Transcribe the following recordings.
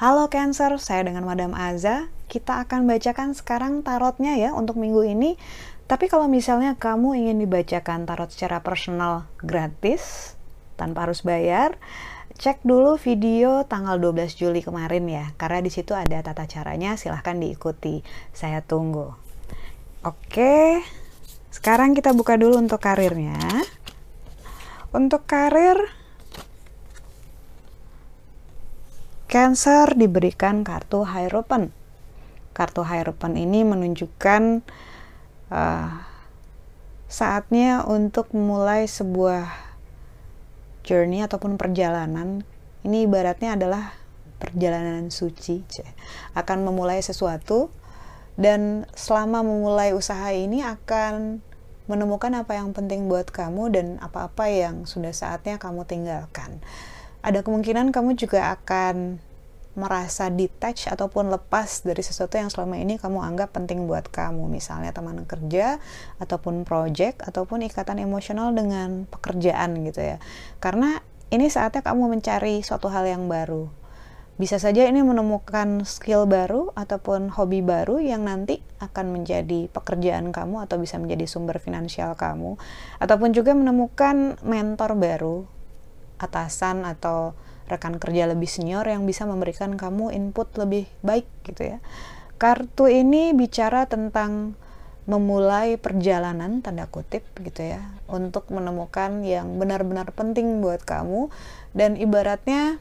Halo Cancer, saya dengan Madam Aza. Kita akan bacakan sekarang tarotnya ya untuk minggu ini. Tapi kalau misalnya kamu ingin dibacakan tarot secara personal gratis, tanpa harus bayar, cek dulu video tanggal 12 Juli kemarin ya, karena di situ ada tata caranya, silahkan diikuti. Saya tunggu. Oke, sekarang kita buka dulu untuk karirnya. Untuk karir, Cancer diberikan kartu Hierophant. Kartu Hierophant ini menunjukkan uh, saatnya untuk memulai sebuah journey ataupun perjalanan. Ini ibaratnya adalah perjalanan suci, akan memulai sesuatu dan selama memulai usaha ini akan menemukan apa yang penting buat kamu dan apa-apa yang sudah saatnya kamu tinggalkan. Ada kemungkinan kamu juga akan merasa detach ataupun lepas dari sesuatu yang selama ini kamu anggap penting buat kamu. Misalnya teman kerja ataupun project ataupun ikatan emosional dengan pekerjaan gitu ya. Karena ini saatnya kamu mencari suatu hal yang baru bisa saja ini menemukan skill baru ataupun hobi baru yang nanti akan menjadi pekerjaan kamu atau bisa menjadi sumber finansial kamu ataupun juga menemukan mentor baru atasan atau rekan kerja lebih senior yang bisa memberikan kamu input lebih baik gitu ya. Kartu ini bicara tentang memulai perjalanan tanda kutip gitu ya untuk menemukan yang benar-benar penting buat kamu dan ibaratnya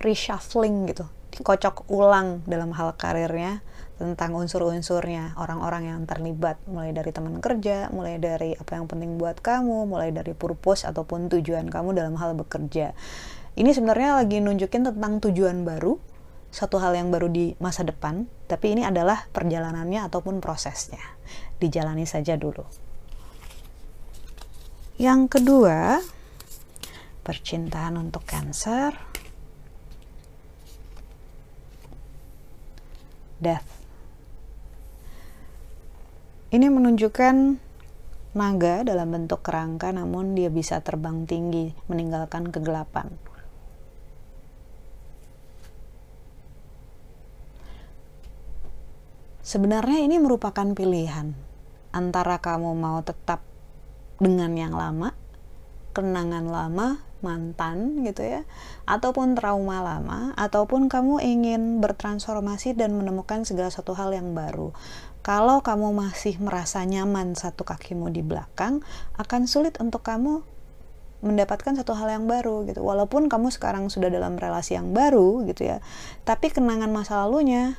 reshuffling gitu dikocok ulang dalam hal karirnya tentang unsur-unsurnya orang-orang yang terlibat mulai dari teman kerja, mulai dari apa yang penting buat kamu, mulai dari purpose ataupun tujuan kamu dalam hal bekerja. Ini sebenarnya lagi nunjukin tentang tujuan baru, satu hal yang baru di masa depan, tapi ini adalah perjalanannya ataupun prosesnya. Dijalani saja dulu. Yang kedua, percintaan untuk Cancer. Death ini menunjukkan naga dalam bentuk kerangka namun dia bisa terbang tinggi meninggalkan kegelapan. Sebenarnya ini merupakan pilihan antara kamu mau tetap dengan yang lama, kenangan lama, mantan gitu ya, ataupun trauma lama, ataupun kamu ingin bertransformasi dan menemukan segala satu hal yang baru. Kalau kamu masih merasa nyaman satu kakimu di belakang, akan sulit untuk kamu mendapatkan satu hal yang baru gitu. Walaupun kamu sekarang sudah dalam relasi yang baru gitu ya, tapi kenangan masa lalunya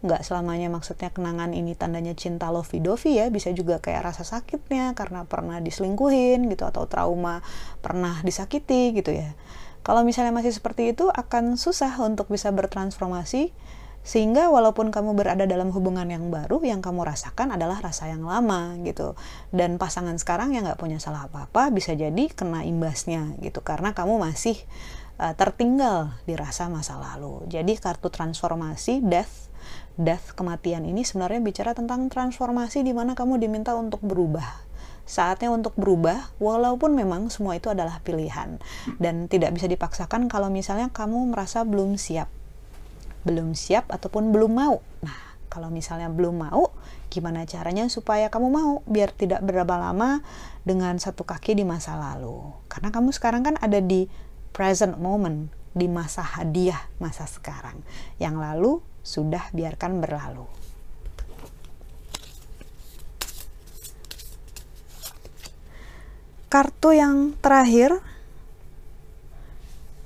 nggak selamanya maksudnya kenangan ini tandanya cinta lovey dovey ya bisa juga kayak rasa sakitnya karena pernah diselingkuhin gitu atau trauma pernah disakiti gitu ya. Kalau misalnya masih seperti itu akan susah untuk bisa bertransformasi sehingga walaupun kamu berada dalam hubungan yang baru yang kamu rasakan adalah rasa yang lama gitu. Dan pasangan sekarang yang nggak punya salah apa-apa bisa jadi kena imbasnya gitu. Karena kamu masih uh, tertinggal di rasa masa lalu. Jadi kartu transformasi death death kematian ini sebenarnya bicara tentang transformasi di mana kamu diminta untuk berubah. Saatnya untuk berubah walaupun memang semua itu adalah pilihan. Dan tidak bisa dipaksakan kalau misalnya kamu merasa belum siap belum siap ataupun belum mau. Nah, kalau misalnya belum mau, gimana caranya supaya kamu mau biar tidak berapa lama dengan satu kaki di masa lalu? Karena kamu sekarang kan ada di present moment, di masa hadiah masa sekarang. Yang lalu sudah biarkan berlalu. Kartu yang terakhir,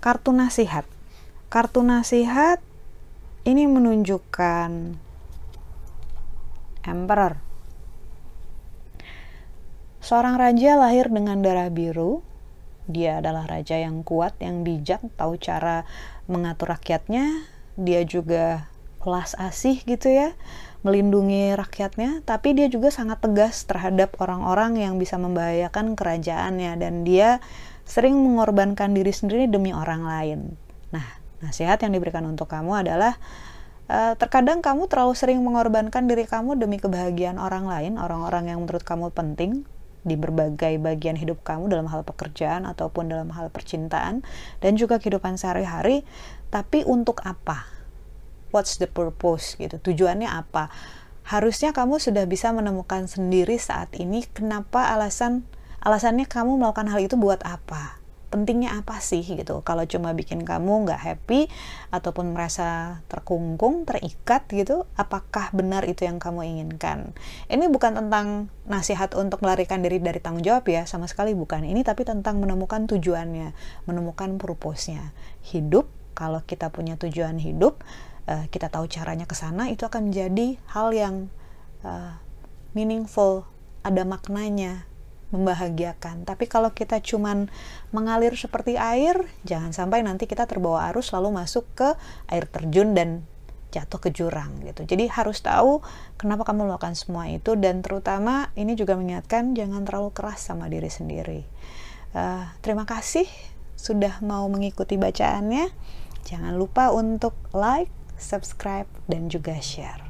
kartu nasihat. Kartu nasihat ini menunjukkan emperor. Seorang raja lahir dengan darah biru. Dia adalah raja yang kuat, yang bijak, tahu cara mengatur rakyatnya. Dia juga pelas asih gitu ya, melindungi rakyatnya, tapi dia juga sangat tegas terhadap orang-orang yang bisa membahayakan kerajaannya dan dia sering mengorbankan diri sendiri demi orang lain. Nah, Nasihat yang diberikan untuk kamu adalah uh, terkadang kamu terlalu sering mengorbankan diri kamu demi kebahagiaan orang lain, orang-orang yang menurut kamu penting, di berbagai bagian hidup kamu dalam hal pekerjaan ataupun dalam hal percintaan dan juga kehidupan sehari-hari. Tapi untuk apa? What's the purpose gitu? Tujuannya apa? Harusnya kamu sudah bisa menemukan sendiri saat ini kenapa alasan alasannya kamu melakukan hal itu buat apa pentingnya apa sih gitu? Kalau cuma bikin kamu nggak happy ataupun merasa terkungkung terikat gitu apakah benar itu yang kamu inginkan? Ini bukan tentang nasihat untuk melarikan diri dari tanggung jawab ya sama sekali bukan. Ini tapi tentang menemukan tujuannya menemukan purpose-nya. Hidup kalau kita punya tujuan hidup uh, kita tahu caranya ke sana itu akan menjadi hal yang uh, meaningful ada maknanya membahagiakan. Tapi kalau kita cuman mengalir seperti air, jangan sampai nanti kita terbawa arus lalu masuk ke air terjun dan jatuh ke jurang gitu. Jadi harus tahu kenapa kamu melakukan semua itu dan terutama ini juga mengingatkan jangan terlalu keras sama diri sendiri. Uh, terima kasih sudah mau mengikuti bacaannya. Jangan lupa untuk like, subscribe, dan juga share.